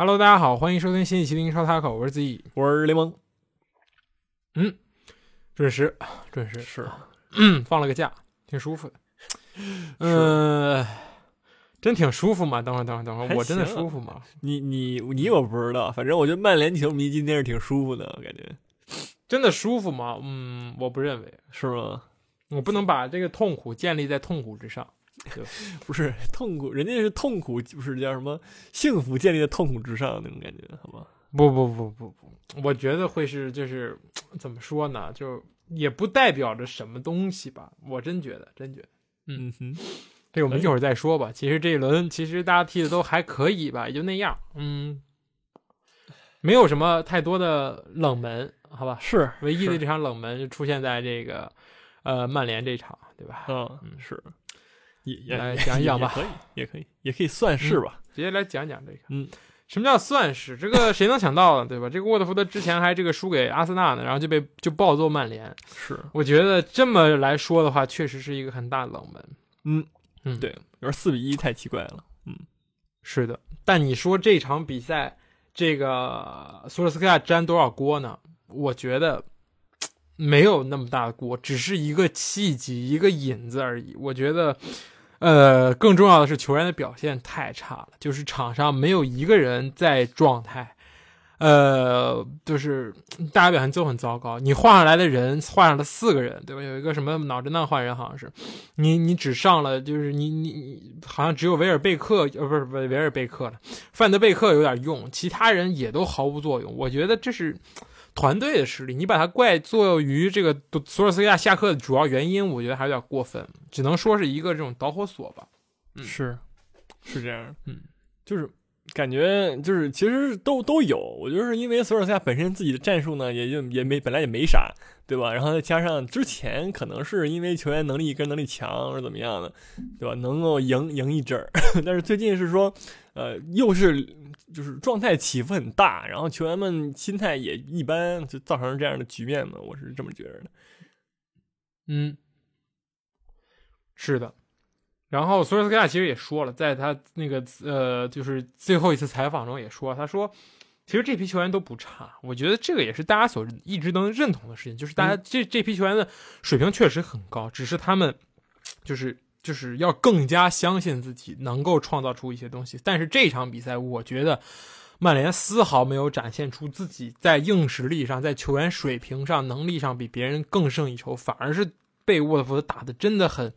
Hello，大家好，欢迎收听新一期的英超 Taco，我是子怡，我是雷蒙，嗯，准时，准时是，嗯，放了个假，挺舒服的，嗯，真挺舒服嘛。等会儿，等会儿，等会儿，我真的舒服吗？你你你我不知道，反正我觉得曼联球迷今天是挺舒服的，我感觉真的舒服吗？嗯，我不认为，是吗？我不能把这个痛苦建立在痛苦之上。不是痛苦，人家是痛苦，就是叫什么幸福建立在痛苦之上那种感觉，好吧？不不不不不，我觉得会是就是 怎么说呢？就也不代表着什么东西吧？我真觉得，真觉得，嗯哼，这我们一会儿再说吧。其实这一轮其实大家踢的都还可以吧，也就那样，嗯，没有什么太多的冷门，好吧？是唯一的这场冷门就出现在这个呃曼联这场，对吧？嗯，是。也也来讲一讲吧，可以，也可以，也可以算是吧。直接来讲讲这个，嗯，什么叫算是？这个 谁能想到呢？对吧？这个沃特福德之前还这个输给阿森纳呢，然后就被就暴揍曼联。是，我觉得这么来说的话，确实是一个很大的冷门。嗯嗯，对，有点四比一太奇怪了。嗯，是的。但你说这场比赛，这个索尔斯克亚沾多少锅呢？我觉得没有那么大的锅，只是一个契机，一个引子而已。我觉得。呃，更重要的是球员的表现太差了，就是场上没有一个人在状态，呃，就是大家表现都很糟糕。你换上来的人换上了四个人，对吧？有一个什么脑震荡换人，好像是，你你只上了，就是你你你好像只有维尔贝克，呃，不是维维尔贝克了，范德贝克有点用，其他人也都毫无作用。我觉得这是。团队的实力，你把它怪作于这个索尔斯克亚下课的主要原因，我觉得还有点过分，只能说是一个这种导火索吧。嗯，是，是这样。嗯，就是感觉就是其实都都有，我觉得是因为索尔斯克亚本身自己的战术呢，也就也没本来也没啥，对吧？然后再加上之前可能是因为球员能力跟能力强或者怎么样的，对吧？能够赢赢一阵儿，但是最近是说，呃，又是。就是状态起伏很大，然后球员们心态也一般，就造成这样的局面嘛。我是这么觉得的。嗯，是的。然后索尔斯克亚其实也说了，在他那个呃，就是最后一次采访中也说，他说其实这批球员都不差。我觉得这个也是大家所一直能认同的事情，就是大家这这批球员的水平确实很高，只是他们就是。就是要更加相信自己能够创造出一些东西，但是这场比赛，我觉得曼联丝毫没有展现出自己在硬实力上、在球员水平上、能力上比别人更胜一筹，反而是被沃特福德打的真的很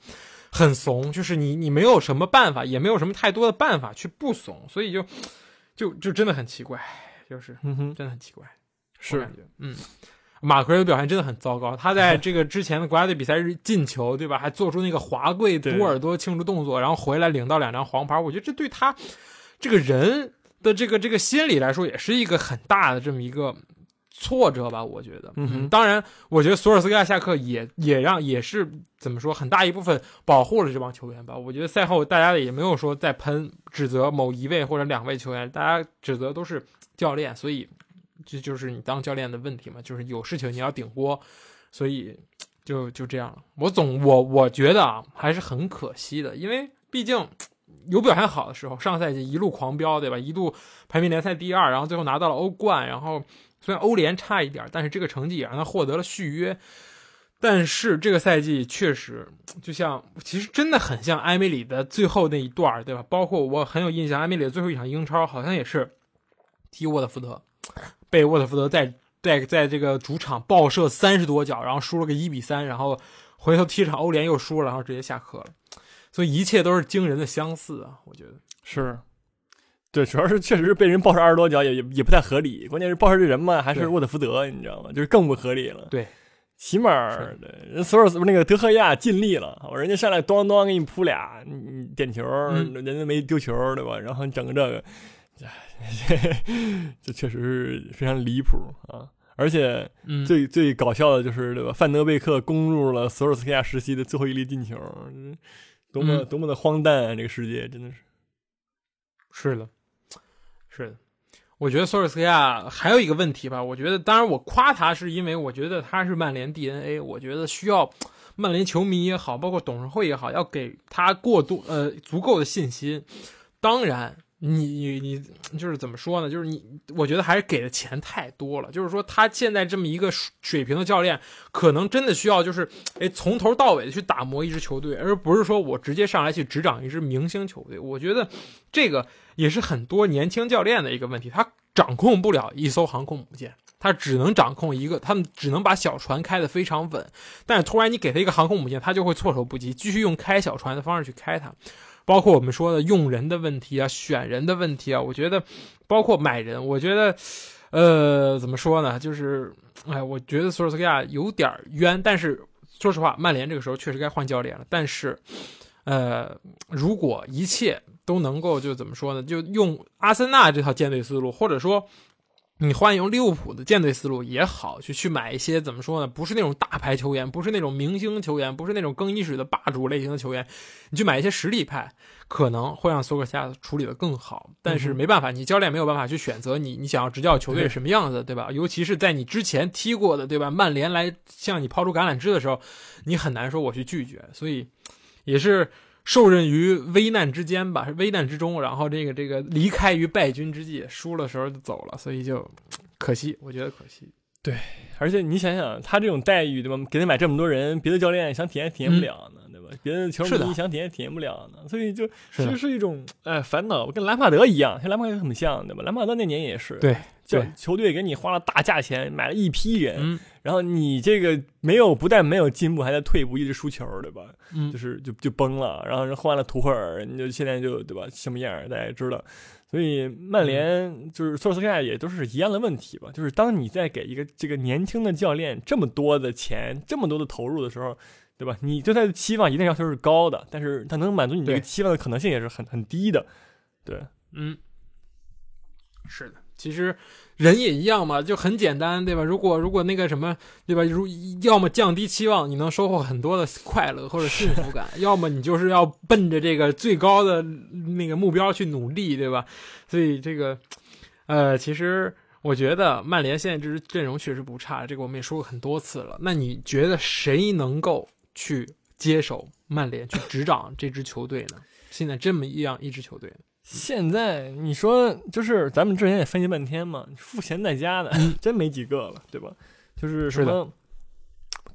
很怂。就是你你没有什么办法，也没有什么太多的办法去不怂，所以就就就真的很奇怪，就是真的很奇怪，是感觉嗯。马奎尔的表现真的很糟糕，他在这个之前的国家队比赛日进球，对吧？还做出那个滑跪堵耳朵庆祝动作，然后回来领到两张黄牌。我觉得这对他这个人的这个这个心理来说，也是一个很大的这么一个挫折吧。我觉得，嗯，当然，我觉得索尔斯克亚下课也也让也是怎么说，很大一部分保护了这帮球员吧。我觉得赛后大家也没有说在喷指责某一位或者两位球员，大家指责都是教练，所以。这就是你当教练的问题嘛，就是有事情你要顶锅，所以就就这样了。我总我我觉得啊，还是很可惜的，因为毕竟有表现好的时候，上赛季一路狂飙，对吧？一度排名联赛第二，然后最后拿到了欧冠，然后虽然欧联差一点，但是这个成绩也让他获得了续约。但是这个赛季确实就像，其实真的很像埃梅里的最后那一段，对吧？包括我很有印象，埃梅里的最后一场英超好像也是踢沃特福德。被沃特福德在在在这个主场爆射三十多脚，然后输了个一比三，然后回头踢场欧联又输了，然后直接下课了。所以一切都是惊人的相似啊！我觉得是，对，主要是确实是被人爆射二十多脚，也也也不太合理。关键是爆射这人嘛，还是沃特福德，你知道吗？就是更不合理了。对，起码人索尔斯那个德赫亚尽力了，人家上来咣咣给你扑俩，你点球，人家没丢球，对吧？然后你整个这个。这确实是非常离谱啊！而且最最搞笑的就是，对吧？范德贝克攻入了索尔斯克亚时期的最后一粒进球，多么多么的荒诞啊！这个世界真的是，是的，是的。我觉得索尔斯克亚还有一个问题吧，我觉得，当然我夸他是因为我觉得他是曼联 DNA，我觉得需要曼联球迷也好，包括董事会也好，要给他过多呃足够的信心。当然。你你你就是怎么说呢？就是你，我觉得还是给的钱太多了。就是说，他现在这么一个水平的教练，可能真的需要就是，哎，从头到尾的去打磨一支球队，而不是说我直接上来去执掌一支明星球队。我觉得这个也是很多年轻教练的一个问题，他掌控不了一艘航空母舰，他只能掌控一个，他们只能把小船开得非常稳。但是突然你给他一个航空母舰，他就会措手不及，继续用开小船的方式去开它。包括我们说的用人的问题啊，选人的问题啊，我觉得，包括买人，我觉得，呃，怎么说呢？就是，哎，我觉得索尔斯克亚有点冤。但是说实话，曼联这个时候确实该换教练了。但是，呃，如果一切都能够就怎么说呢？就用阿森纳这套建队思路，或者说。你换用利物浦的舰队思路也好，去去买一些怎么说呢？不是那种大牌球员，不是那种明星球员，不是那种更衣室的霸主类型的球员，你去买一些实力派，可能会让索克夏处理的更好。但是没办法，你教练没有办法去选择你，你想要执教球队什么样子，对吧？尤其是在你之前踢过的，对吧？曼联来向你抛出橄榄枝的时候，你很难说我去拒绝。所以，也是。受任于危难之间吧，危难之中，然后这个这个离开于败军之际，输的时候就走了，所以就可惜，我觉得可惜。对，而且你想想，他这种待遇，对吧？给他买这么多人，别的教练想体验体验不了呢，对吧？别的球迷想体验体验不了呢，所以就其实是一种哎烦恼，跟兰帕德一样，像兰帕德很像，对吧？兰帕德那年也是，对，就球队给你花了大价钱买了一批人。然后你这个没有，不但没有进步，还在退步，一直输球，对吧？嗯，就是就就崩了。然后换了图赫尔，你就现在就对吧？什么样大家也知道。所以曼联就是索尔斯克亚也都是一样的问题吧？就是当你在给一个这个年轻的教练这么多的钱、这么多的投入的时候，对吧？你对他的期望一定要求是高的，但是他能满足你这个期望的可能性也是很很低的。对，嗯，是的，其实。人也一样嘛，就很简单，对吧？如果如果那个什么，对吧？如要么降低期望，你能收获很多的快乐或者幸福感；要么你就是要奔着这个最高的那个目标去努力，对吧？所以这个，呃，其实我觉得曼联现在这支阵容确实不差，这个我们也说过很多次了。那你觉得谁能够去接手曼联去执掌这支球队呢？现在这么一样一支球队。现在你说就是咱们之前也分析半天嘛，付钱在家的 真没几个了，对吧？就是什么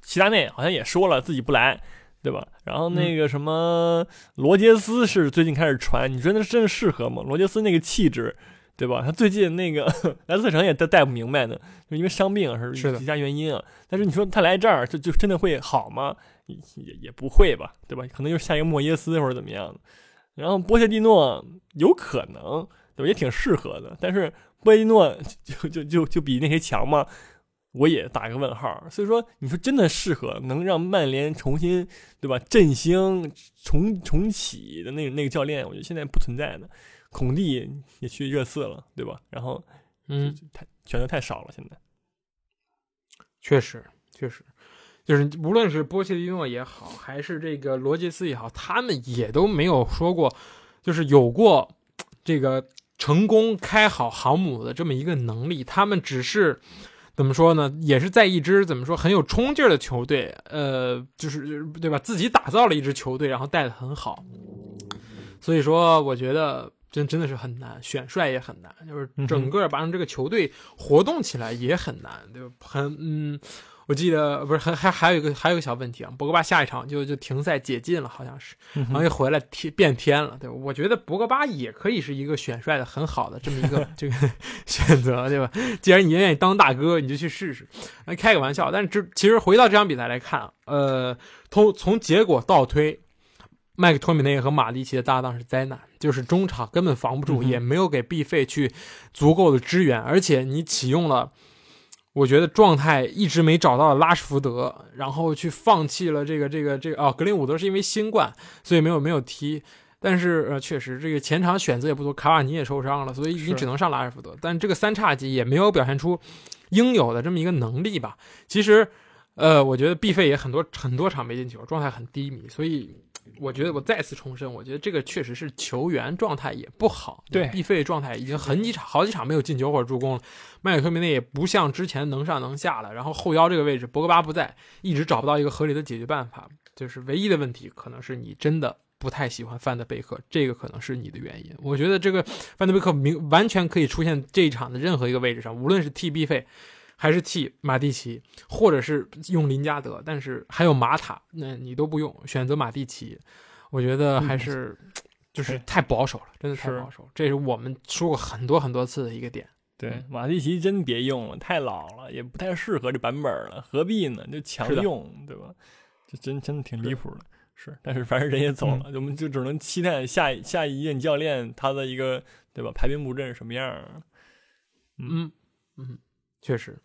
齐达内好像也说了自己不来，对吧？然后那个什么罗杰斯是最近开始传，你觉得真的适合吗？罗杰斯那个气质，对吧？他最近那个 莱斯特城也带带不明白呢，就因为伤病还是其他原因啊。但是你说他来这儿就就真的会好吗？也也不会吧，对吧？可能就是下一个莫耶斯或者怎么样的。然后波切蒂诺有可能，对吧？也挺适合的。但是波切蒂诺就就就就比那些强吗？我也打一个问号。所以说，你说真的适合能让曼联重新对吧振兴重重启的那那个教练，我觉得现在不存在的。孔蒂也去热刺了，对吧？然后嗯，太选择太少了，现在确实确实。就是无论是波切蒂诺也好，还是这个罗杰斯也好，他们也都没有说过，就是有过这个成功开好航母的这么一个能力。他们只是怎么说呢？也是在一支怎么说很有冲劲儿的球队，呃，就是对吧？自己打造了一支球队，然后带的很好。所以说，我觉得真真的是很难，选帅也很难，就是整个把这个球队活动起来也很难，对吧？很嗯。我记得不是还还还有一个还有一个小问题啊，博格巴下一场就就停赛解禁了，好像是，然后又回来天变天了，对吧？我觉得博格巴也可以是一个选帅的很好的这么一个 这个选择，对吧？既然你愿意当大哥，你就去试试。开个玩笑，但是这其实回到这场比赛来看，呃，从从结果倒推，麦克托米内和马蒂奇的搭档是灾难，就是中场根本防不住，也没有给 B 费去足够的支援，而且你启用了。我觉得状态一直没找到拉什福德，然后去放弃了这个这个这个哦，格林伍德是因为新冠，所以没有没有踢。但是呃，确实这个前场选择也不多，卡瓦尼也受伤了，所以你只能上拉什福德。但这个三叉戟也没有表现出应有的这么一个能力吧？其实，呃，我觉得毕费也很多很多场没进球，状态很低迷，所以。我觉得我再次重申，我觉得这个确实是球员状态也不好。对，毕费状态已经很几场、好几场没有进球或者助攻了。麦克托米内也不像之前能上能下了。然后后腰这个位置，博格巴不在，一直找不到一个合理的解决办法。就是唯一的问题，可能是你真的不太喜欢范德贝克，这个可能是你的原因。我觉得这个范德贝克明完全可以出现这一场的任何一个位置上，无论是替 B 费，还是替马蒂奇，或者是用林加德，但是还有马塔，那你都不用，选择马蒂奇，我觉得还是 就是太保守了，真的太保守。这是我们说过很多很多次的一个点。对，马蒂奇真别用了，太老了，也不太适合这版本了，何必呢？就强用，对吧？这真真的挺离谱的。是，但是反正人也走了，我们就只能期待下下一任教练他的一个对吧？排兵布阵什么样？嗯嗯，确实，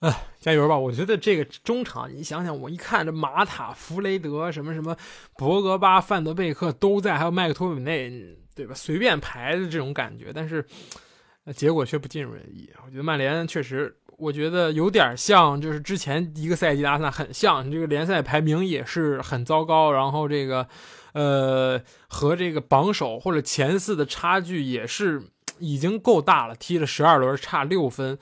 哎，加油吧！我觉得这个中场，你想想，我一看这马塔、弗雷德什么什么，博格巴、范德贝克都在，还有麦克托米内，对吧？随便排的这种感觉，但是结果却不尽如人意。我觉得曼联确实。我觉得有点像，就是之前一个赛季的阿森纳很像，你这个联赛排名也是很糟糕，然后这个，呃，和这个榜首或者前四的差距也是已经够大了，踢了十二轮差六分，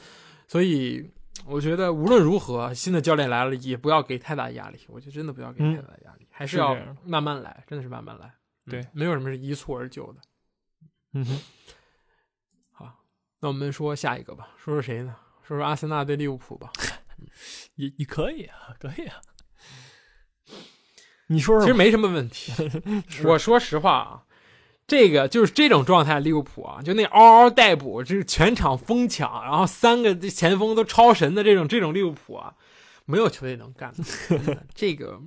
所以我觉得无论如何，新的教练来了也不要给太大压力，我觉得真的不要给太大压力，还是要慢慢来，真的是慢慢来，对，没有什么是一蹴而就的，嗯哼，好，那我们说下一个吧，说说谁呢？说说阿森纳对利物浦吧，也也可以啊，可以啊。你说说，其实没什么问题。我说实话啊，这个就是这种状态，利物浦啊，就那嗷嗷待哺，就是全场疯抢，然后三个前锋都超神的这种这种利物浦啊，没有球队能干的。这个。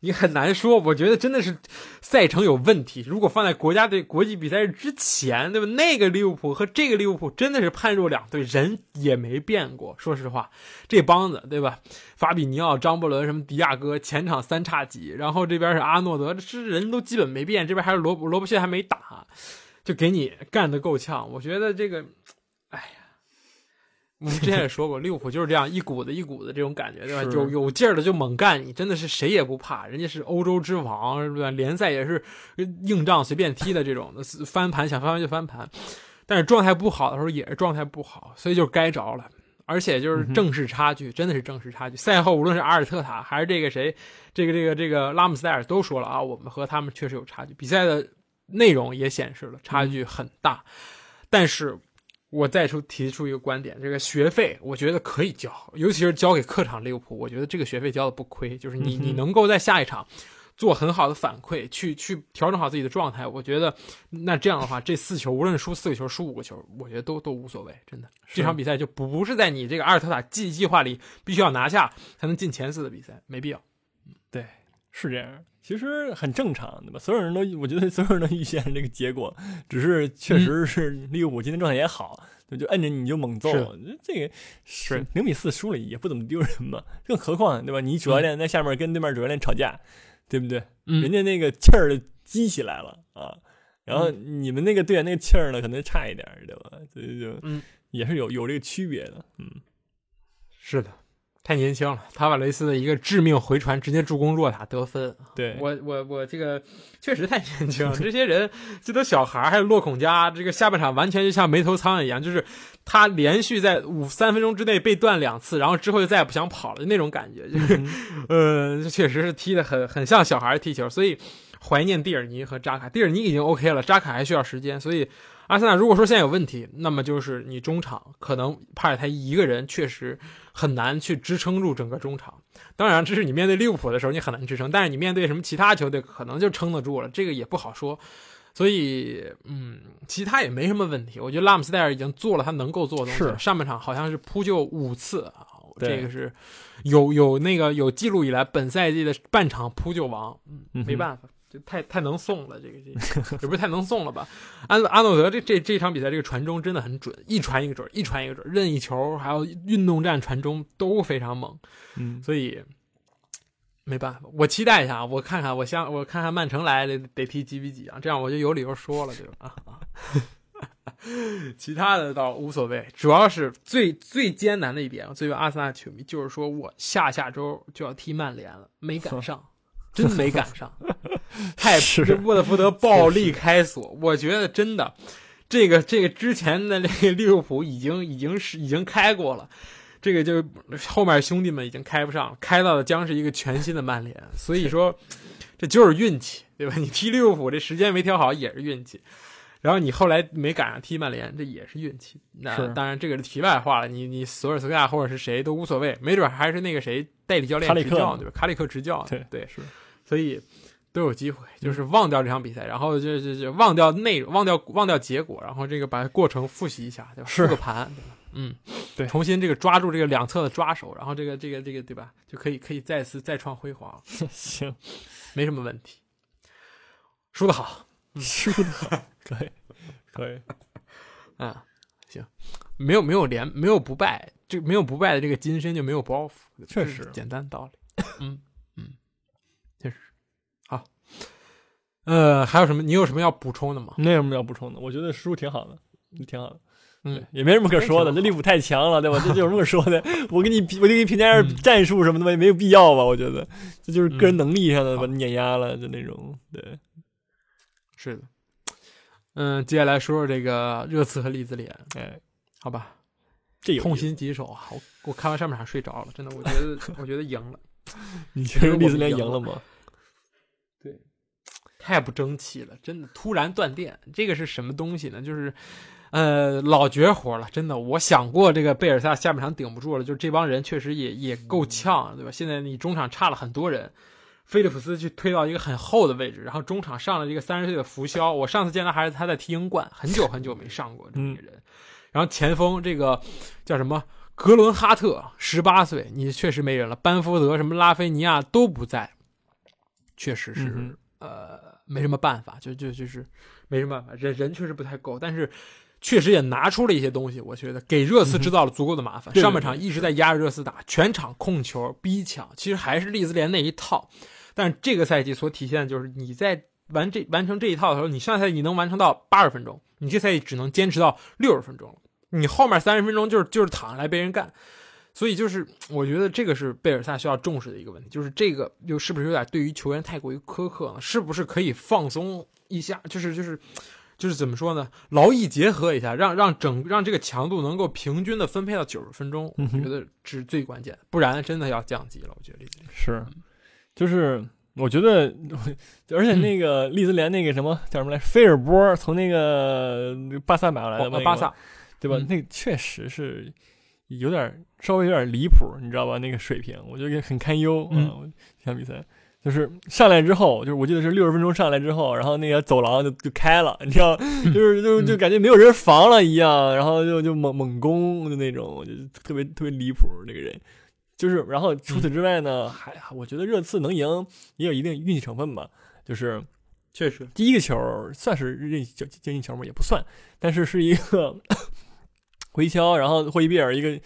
你很难说，我觉得真的是赛程有问题。如果放在国家队国际比赛之前，对吧？那个利物浦和这个利物浦真的是判若两队，人也没变过。说实话，这帮子，对吧？法比尼奥、张伯伦、什么迪亚哥，前场三叉戟，然后这边是阿诺德，这人都基本没变。这边还是罗罗伯逊还没打，就给你干得够呛。我觉得这个，我们之前也说过，利物浦就是这样一股子一股子这种感觉，对吧？有有劲儿的就猛干，你真的是谁也不怕，人家是欧洲之王，对吧？联赛也是硬仗随便踢的这种，翻盘想翻盘就翻盘。但是状态不好的时候也是状态不好，所以就该着了。而且就是正式差距，真的是正式差距。赛后无论是阿尔特塔还是这个谁，这个这个这个拉姆斯戴尔都说了啊，我们和他们确实有差距。比赛的内容也显示了差距很大，但是。我再出提出一个观点，这个学费我觉得可以交，尤其是交给客场利物浦，我觉得这个学费交的不亏。就是你你能够在下一场做很好的反馈，去去调整好自己的状态，我觉得那这样的话，这四球无论输四个球输五个球，我觉得都都无所谓，真的。这场比赛就不是在你这个阿尔特塔计计划里必须要拿下才能进前四的比赛，没必要。对，是这样。其实很正常，对吧？所有人都，我觉得所有人都预见这个结果，只是确实是利物浦今天状态也好，就摁着你就猛揍，这个是零比四输了也不怎么丢人嘛。更何况，对吧？你主教练在下面跟对面主教练吵架，对不对？人家那个气儿激起来了啊，然后你们那个队员那个气儿呢，可能差一点，对吧？所以就嗯，也是有有这个区别的，嗯，是的。太年轻了，塔瓦雷斯的一个致命回传直接助攻若塔得分。对我，我，我这个确实太年轻。这些人这都小孩还有洛孔加，这个下半场完全就像没头苍蝇一样，就是他连续在五三分钟之内被断两次，然后之后就再也不想跑了，就那种感觉，就是，呃，确实是踢的很很像小孩踢球。所以怀念蒂尔尼和扎卡，蒂尔尼已经 OK 了，扎卡还需要时间。所以阿森纳如果说现在有问题，那么就是你中场可能帕尔泰一个人确实。很难去支撑住整个中场，当然这是你面对利物浦的时候你很难支撑，但是你面对什么其他球队可能就撑得住了，这个也不好说。所以，嗯，其他也没什么问题。我觉得拉姆斯戴尔已经做了他能够做的东西，上半场好像是扑救五次啊，这个是有有那个有记录以来本赛季的半场扑救王，嗯，没办法。太太能送了，这个这也不是太能送了吧？安阿诺德这这这场比赛这个传中真的很准，一传一个准，一传一个准，任意球还有运动战传中都非常猛，嗯，所以没办法，我期待一下，我看看，我想我看看曼城来得得踢几比几啊？这样我就有理由说了，对吧？啊，其他的倒无所谓，主要是最最艰难的一点，作为阿森纳球迷，就是说我下下周就要踢曼联了，没赶上。真没赶上，太是沃特福德暴力开锁。我觉得真的，这个这个之前的那个 利物浦已经已经是已经开过了，这个就后面兄弟们已经开不上，开到的将是一个全新的曼联。所以说，这就是运气，对吧？你踢利物浦这时间没调好也是运气，然后你后来没赶上踢曼联，这也是运气。那当然这个是题外话了，你你索尔斯克亚或者是谁都无所谓，没准还是那个谁代理教练执教，对吧？卡里克执教，对对，是所以都有机会，就是忘掉这场比赛，然后就就就忘掉内容，忘掉忘掉结果，然后这个把过程复习一下，对吧？是。复个盘，对吧？嗯，对。重新这个抓住这个两侧的抓手，然后这个这个这个对吧？就可以可以再次再创辉煌，行，没什么问题。输的好。输的好，可以可以，啊，行，没有没有连没有不败，这没有不败的这个金身就没有包袱，确实。简单道理。嗯嗯，确实好。呃，还有什么？你有什么要补充的吗？没有什么要补充的，我觉得输挺好的，挺好的。嗯，也没什么可说的，这利物浦太强了，对吧？这这有什么可说的？我给你，我就给你评价一下嗯战术什么的吧，也没有必要吧？我觉得这就是个人嗯能力上的把你碾压了，就那种对。是的。嗯，接下来说说这个热刺和利兹联，哎，好吧？这痛。心疾首啊！我我看完上面还睡着了，真的，我觉得我觉得赢了，你觉得利兹联赢了吗？太不争气了，真的突然断电，这个是什么东西呢？就是。呃，老绝活了，真的。我想过这个贝尔萨下半场顶不住了，就是这帮人确实也也够呛，对吧？现在你中场差了很多人，菲利普斯去推到一个很厚的位置，然后中场上了这个三十岁的福肖，我上次见他还是他在踢英冠，很久很久没上过这么一个人。然后前锋这个叫什么格伦哈特，十八岁，你确实没人了。班福德什么拉菲尼亚都不在，确实是、嗯呃没什么办法，就就就是没什么办法，人人确实不太够，但是。确实也拿出了一些东西，我觉得给热刺制造了足够的麻烦。上半场一直在压着热刺打，全场控球、逼抢，其实还是利兹联那一套。但是这个赛季所体现的就是你在完这完成这一套的时候，你上赛季你能完成到八十分钟，你这赛季只能坚持到六十分钟了。你后面三十分钟就是就是躺下来被人干，所以就是我觉得这个是贝尔萨需要重视的一个问题，就是这个又是不是有点对于球员太过于苛刻了？是不是可以放松一下？就是就是。就是怎么说呢？劳逸结合一下，让让整让这个强度能够平均的分配到九十分钟，嗯我觉得是最关键的，不然真的要降级了。我觉得利兹联是，就是我觉得，而且那个利兹联那个什么叫什么来，菲尔波从那个巴萨买过来的，那个哦巴萨对吧？嗯那个确实是有点稍微有点离谱，你知道吧？那个水平，我觉得很堪忧嗯啊。这场比赛就是上来之后，就是我记得是六十分钟上来之后，然后那个走廊就就开了，你知道，就是就就感觉没有人防了一样，然后就就猛猛攻的那种，就特别特别离谱那个人。就是，然后除此之外呢，还我觉得热刺能赢也有一定运气成分吧。就是确实，第一个球算是任竞竞技球吗？也不算，但是是一个回敲，然后霍伊比尔一个，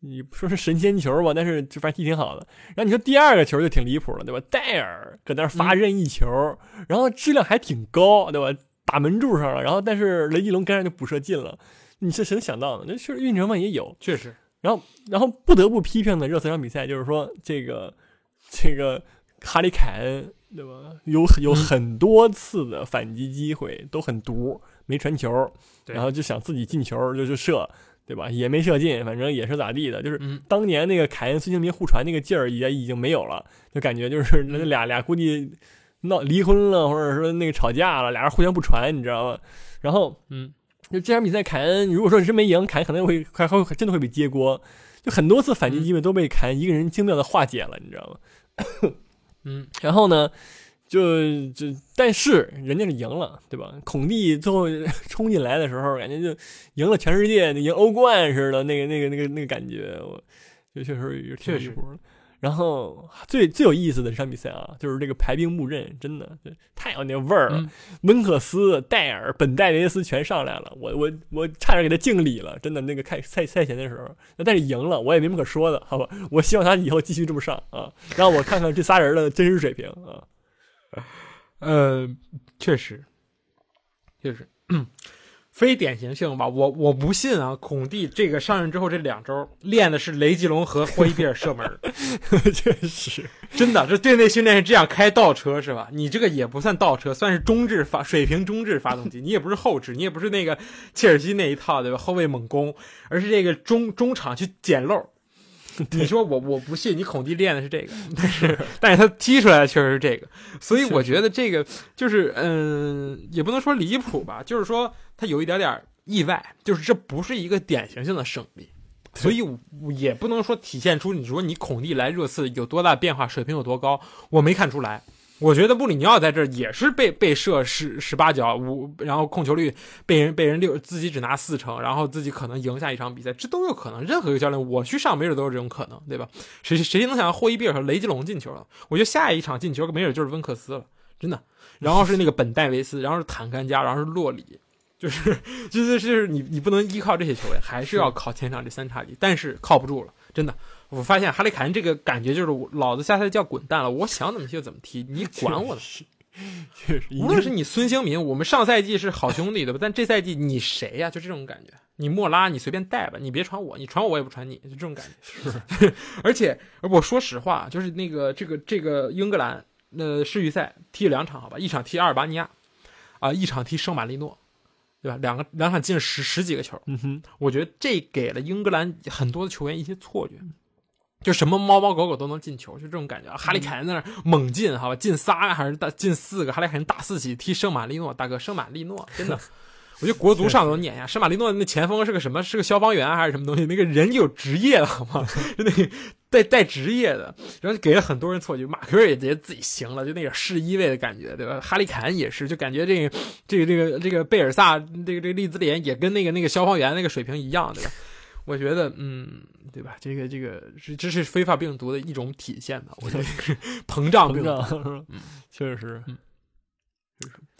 你不说是神仙球吧，但是就反正踢挺好的。然后你说第二个球就挺离谱了，对吧？戴尔搁那儿发任意球，然后质量还挺高，对吧？打门柱上了，然后但是雷吉隆跟上就补射进了。你是谁能想到的？那确实运气成分也有。确实，然后，然后不得不批评的热刺这场比赛，就是说这个这个哈里凯恩，对吧？有有很多次的反击机会都很毒，没传球，然后就想自己进球就就射，对吧？也没射进，反正也是咋地的，就是嗯，当年那个凯恩孙兴民互传那个劲儿也已经没有了，就感觉就是 那俩俩估计闹离婚了，或者说那个吵架了，俩人互相不传，你知道吗？然后嗯，就这场比赛，凯恩如果说真没赢，凯恩可能会还会真的会被揭锅，就很多次反击机会都被凯恩一个人精妙的化解了，你知道吗？嗯，然后呢，就就但是人家是赢了，对吧？孔蒂最后 冲进来的时候，感觉就赢了全世界，赢欧冠似的，那个那个那个那个感觉，我就确实有挺确实离谱。然后最最有意思的这场比赛啊，就是这个排兵布阵，真的就太有那味儿了。嗯温克斯、戴尔、本戴维斯全上来了，我我我差点给他敬礼了，真的那个开赛赛前的时候，但是赢了，我也没什么可说的，好吧？我希望他以后继续这么上啊，让我看看这仨人的真实水平啊。呃，确实，确实，非典型性吧。我我不信啊，孔蒂这个上任之后这两周练的是雷吉隆和霍伊比尔射门，确实，真的，这队内训练是这样开倒车是吧？你这个也不算倒车，算是中置发水平中置发动机，你也不是后置，你也不是那个切尔西那一套对吧？后卫猛攻，而是这个中中场去捡漏。你说我我不信你孔蒂练的是这个，但是但是他踢出来的确实是这个，所以我觉得这个就是嗯，也不能说离谱吧，就是说他有一点点意外，就是这不是一个典型性的胜利，所以也不能说体现出你说你孔蒂来热刺有多大变化，水平有多高，我没看出来。我觉得布里尼奥在这儿也是被被射十十八脚五，然后控球率被人被人六，自己只拿四成，然后自己可能赢下一场比赛，这都有可能。任何一个教练，我去上没准都是这种可能，对吧？谁谁能想到霍伊比尔和雷吉隆进球了？我觉得下一场进球没准就是温克斯了，真的。然后是那个本戴维斯，然后是坦甘加，然后是洛里，就是就是就是你你不能依靠这些球员，还是要靠前场这三叉戟，但是靠不住了，真的。我发现哈利凯恩这个感觉就是老子下赛季要滚蛋了，我想怎么踢就怎么踢，你管我呢？确实，无论是你孙兴民，我们上赛季是好兄弟对吧？但这赛季你谁呀？就这种感觉。你莫拉，你随便带吧，你别传我，你传我我也不传你，就这种感觉。是，而且我说实话，就是那个这个这个英格兰呃世预赛踢了两场好吧，一场踢阿尔巴尼亚，啊，一场踢圣马力诺，对吧？两个两场进了十十几个球。嗯哼，我觉得这给了英格兰很多的球员一些错觉。就什么猫猫狗狗都能进球，就这种感觉。哈利凯恩在那猛进，好吧，进仨还是大进四个？哈利凯恩大四喜踢圣马力诺，大哥，圣马力诺真的，我觉得国足上都碾压。圣马力诺那前锋是个什么？是个消防员还是什么东西？那个人有职业的好吗？就那个带带职业的，然后给了很多人错觉。马奎尔也觉得自己行了，就那个试一位的感觉，对吧？哈利凯恩也是，就感觉这个这个这个这个贝尔萨，这个这个利兹联也跟那个那个消防员那个水平一样，对吧？我觉得，嗯，对吧？这个，这个是这是非法病毒的一种体现吧？我觉得是 膨胀病，嗯，确实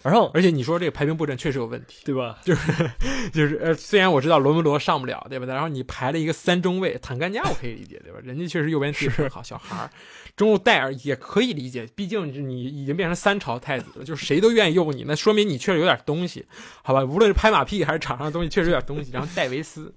然后，而且你说这个排兵布阵确实有问题，对吧？就是就是呃，虽然我知道罗梅罗上不了，对吧？然后你排了一个三中卫，坦甘加我可以理解，对吧？人家确实右边踢很好，小孩儿，中路戴尔也可以理解，毕竟你已经变成三朝太子了，就是谁都愿意用你，那说明你确实有点东西，好吧？无论是拍马屁还是场上的东西，确实有点东西。然后戴维斯。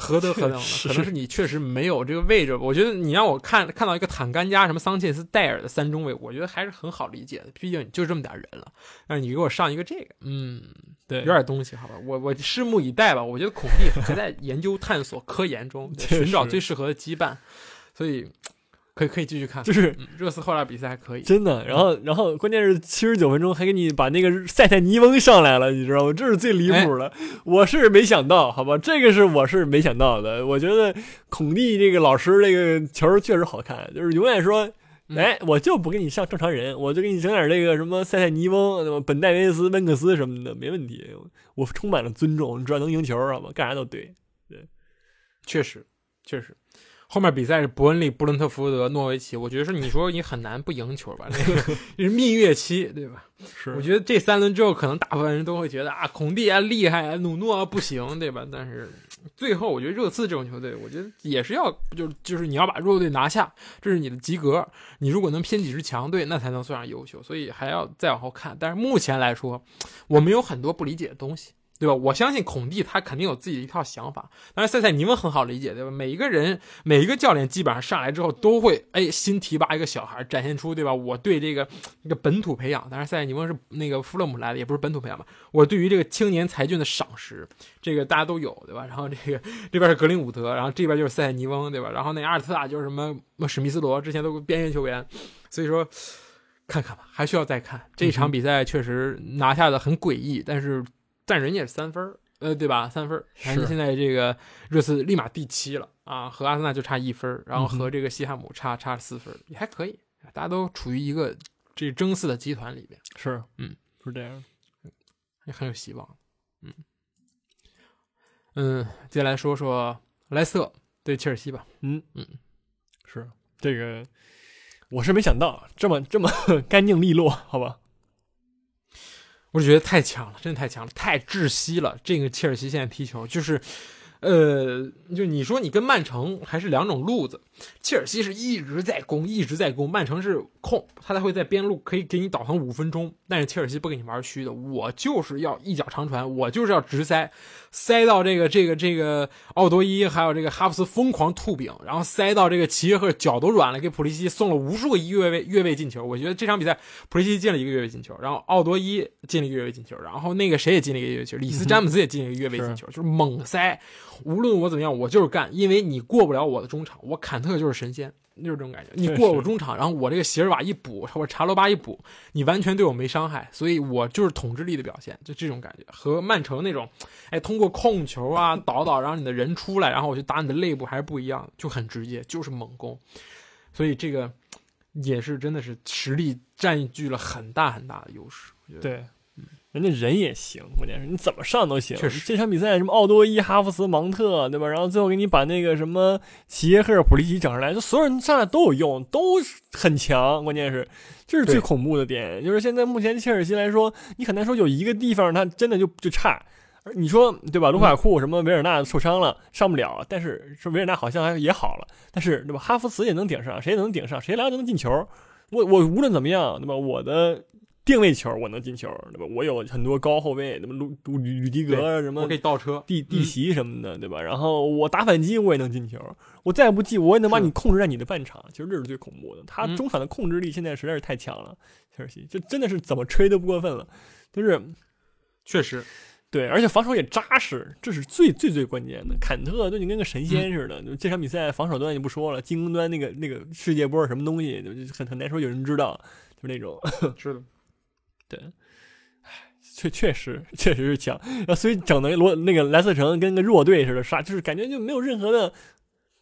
何德何能呢？可能是你确实没有这个位置。我觉得你让我看看到一个坦甘加、什么桑切斯、戴尔的三中卫，我觉得还是很好理解的。毕竟你就这么点人了，让你给我上一个这个，嗯，对，有点东西，好吧？我我拭目以待吧。我觉得孔蒂还在研究、探索、科研中，寻找最适合的羁绊，所以。可以可以继续看，就是热刺后来比赛还可以，真的。然后然后关键是七十九分钟还给你把那个塞塞尼翁上来了，你知道吗？这是最离谱的，我是没想到，好吧，这个是我是没想到的。我觉得孔蒂这个老师这个球确实好看，就是永远说，哎，我就不给你上正常人，我就给你整点这个什么塞塞尼翁、本戴维斯、温克斯什么的，没问题。我充满了尊重，你只要能赢球，好吧，干啥都对。对，确实，确实。后面比赛是伯恩利、布伦特福德、诺维奇，我觉得是你说你很难不赢球吧？那个 是蜜月期，对吧？是。我觉得这三轮之后，可能大部分人都会觉得啊，孔蒂啊厉害啊，努诺啊不行，对吧？但是最后，我觉得热刺这种球队，我觉得也是要就就是你要把弱队拿下，这是你的及格。你如果能拼几支强队，那才能算上优秀。所以还要再往后看。但是目前来说，我们有很多不理解的东西。对吧？我相信孔蒂他肯定有自己的一套想法。当然塞塞尼翁很好理解，对吧？每一个人，每一个教练基本上上来之后都会，哎，新提拔一个小孩，展现出，对吧？我对这个一个本土培养，当然塞塞尼翁是那个弗勒姆来的，也不是本土培养嘛。我对于这个青年才俊的赏识，这个大家都有，对吧？然后这个这边是格林伍德，然后这边就是塞塞尼翁，对吧？然后那阿尔特塔就是什么史密斯罗，之前都边缘球员，所以说看看吧，还需要再看。这场比赛确实拿下的很诡异，但是。但人家是三分呃，对吧？三分反正现在这个热刺立马第七了啊，和阿森纳就差一分然后和这个西汉姆差差四分也还可以，大家都处于一个这争四的集团里边。是，嗯，是这样，也很有希望。嗯嗯，接下来说说莱斯特对切尔西吧。嗯嗯，是这个，我是没想到这么这么 干净利落，好吧？我就觉得太强了，真的太强了，太窒息了。这个切尔西现在踢球就是。呃，就你说你跟曼城还是两种路子，切尔西是一直在攻，一直在攻，曼城是控，他才会在边路可以给你导航五分钟，但是切尔西不给你玩虚的，我就是要一脚长传，我就是要直塞，塞到这个这个这个奥多伊还有这个哈弗斯疯狂吐饼，然后塞到这个齐约赫脚都软了，给普利西送了无数个越位越位进球，我觉得这场比赛普利西进了一个越位进球，然后奥多伊进了一个越位进球，然后那个谁也进了一个越位进球，里斯詹姆斯也进了一个越位进球，就是猛塞。无论我怎么样，我就是干，因为你过不了我的中场，我坎特就是神仙，就是这种感觉。你过我中场，然后我这个席尔瓦一补，或者查罗巴一补，你完全对我没伤害，所以我就是统治力的表现，就这种感觉。和曼城那种，哎，通过控球啊，倒倒让你的人出来，然后我去打你的肋部，还是不一样，就很直接，就是猛攻。所以这个也是真的是实力占据了很大很大的优势。对。人家人也行，关键是你怎么上都行。确实，这场比赛什么奥多伊、哈弗茨、芒特，对吧？然后最后给你把那个什么齐耶赫尔、普利奇整上来，就所有人上来都有用，都很强。关键是，这是最恐怖的点，就是现在目前切尔西来说，你很难说有一个地方他真的就就差。你说对吧？卢卡库什么维尔纳受伤了，上不了，但是说维尔纳好像还也好了，但是对吧？哈弗茨也能顶上，谁也能顶上，谁来都能进球。我我无论怎么样，对吧？我的。定位球我能进球，对吧？我有很多高后卫，什么鲁鲁吕吕迪格什么，我可以倒车、地地席什么的，对吧？然后我打反击我也能进球，我再不济我也能把你控制在你的半场。其实这是最恐怖的，他中场的控制力现在实在是太强了，切尔西就真的是怎么吹都不过分了，就是确实对，而且防守也扎实，这是最最最关键的。坎特就你跟个神仙似的，就这场比赛防守端就不说了，进攻端那个那个世界波什么东西，就很很难说有人知道，就那种是的。对，唉，确确实确实是强，所以整的罗那个莱斯特城跟个弱队似的杀，就是感觉就没有任何的，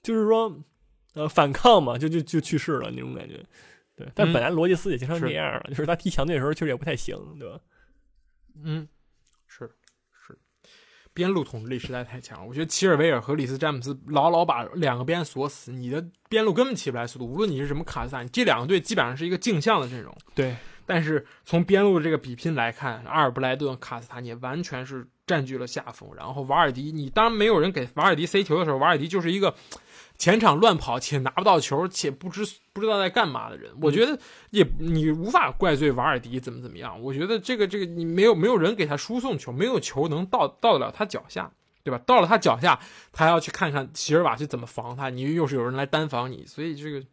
就是说呃反抗嘛，就就就去世了那种感觉。对，但本来罗杰斯也经常这样了，就是他踢强队的时候确实也不太行，对吧？嗯，是是，边路统治力实在太强，我觉得齐尔维尔和里斯詹姆斯牢牢把两个边锁死，你的边路根本起不来速度，无论你是什么卡萨，你，这两个队基本上是一个镜像的阵容。对。但是从边路的这个比拼来看，阿尔布莱顿、卡斯塔涅完全是占据了下风。然后瓦尔迪，你当然没有人给瓦尔迪塞球的时候，瓦尔迪就是一个前场乱跑且拿不到球且不知不知道在干嘛的人。我觉得也你无法怪罪瓦尔迪怎么怎么样。我觉得这个这个你没有没有人给他输送球，没有球能到到得了他脚下，对吧？到了他脚下，他要去看看席尔瓦去怎么防他，你又是有人来单防你，所以这个。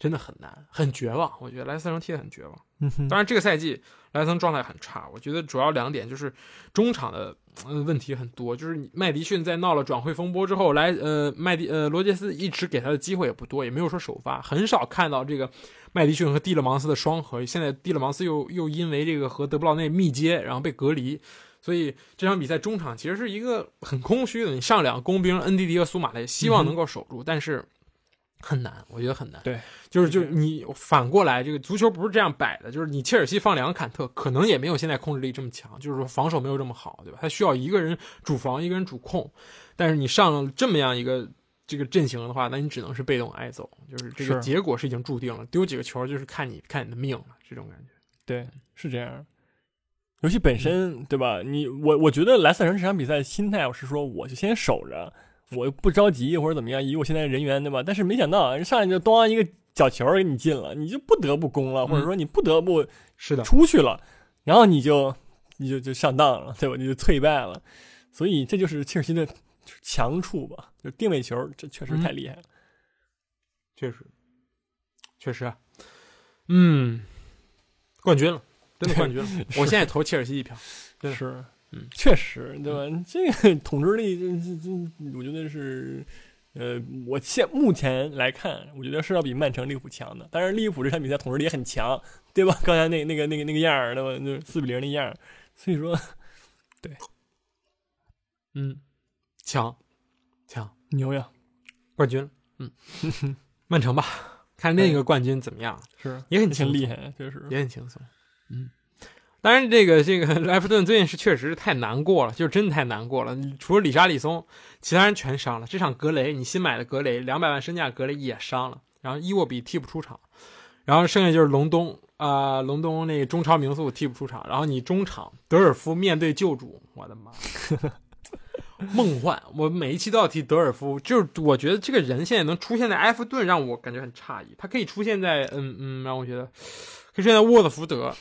真的很难，很绝望。我觉得莱斯特城踢得很绝望。嗯当然，这个赛季莱斯特城状态很差。我觉得主要两点就是中场的问题很多。就是麦迪逊在闹了转会风波之后，莱呃麦迪呃罗杰斯一直给他的机会也不多，也没有说首发，很少看到这个麦迪逊和蒂勒芒斯的双核。现在蒂勒芒斯又又因为这个和德布劳内密接，然后被隔离，所以这场比赛中场其实是一个很空虚的。你上两个工兵恩迪迪和苏马雷，希望能够守住，但是。很难，我觉得很难。对，就是就是你反过来，这个足球不是这样摆的。就是你切尔西放两个坎特，可能也没有现在控制力这么强，就是说防守没有这么好，对吧？他需要一个人主防，一个人主控。但是你上这么样一个这个阵型的话，那你只能是被动挨揍，就是这个结果是已经注定了。丢几个球就是看你看你的命了，这种感觉。对，是这样。游戏本身，对吧？你我我觉得莱斯特城这场比赛心态，我是说我就先守着。我又不着急或者怎么样，以我现在人员对吧？但是没想到人上来就咣一个角球给你进了，你就不得不攻了，或者说你不得不是的出去了，然后你就你就就上当了，对吧？你就脆败了。所以这就是切尔西的强处吧？就定位球，这确实太厉害了。确实，确实，嗯，冠军了，真的冠军了。我现在投切尔西一票，真的是。嗯，确实，对吧？这个统治力，这这这，我觉得是，呃，我现目前来看，我觉得是要比曼城、利物浦强的。但是利物浦这场比赛统治力也很强，对吧？刚才那那个那个那个样儿，对吧？就四比零那样儿，所以说，对，嗯，强，强，牛呀，冠军，嗯，曼城吧，看那个冠军怎么样？是，也很轻厉害，确实。也很轻松，嗯。当然，这个这个莱弗顿最近是确实是太难过了，就是真的太难过了。除了里沙里松，其他人全伤了。这场格雷，你新买的格雷，两百万身价格雷也伤了。然后伊沃比替补出场，然后剩下就是隆东啊，隆东那个中超名宿替补出场。然后你中场德尔夫面对旧主，我的妈，梦幻！我每一期都要提德尔夫，就是我觉得这个人现在能出现在埃弗顿，让我感觉很诧异。他可以出现在嗯嗯，让我觉得可以出现在沃特福德。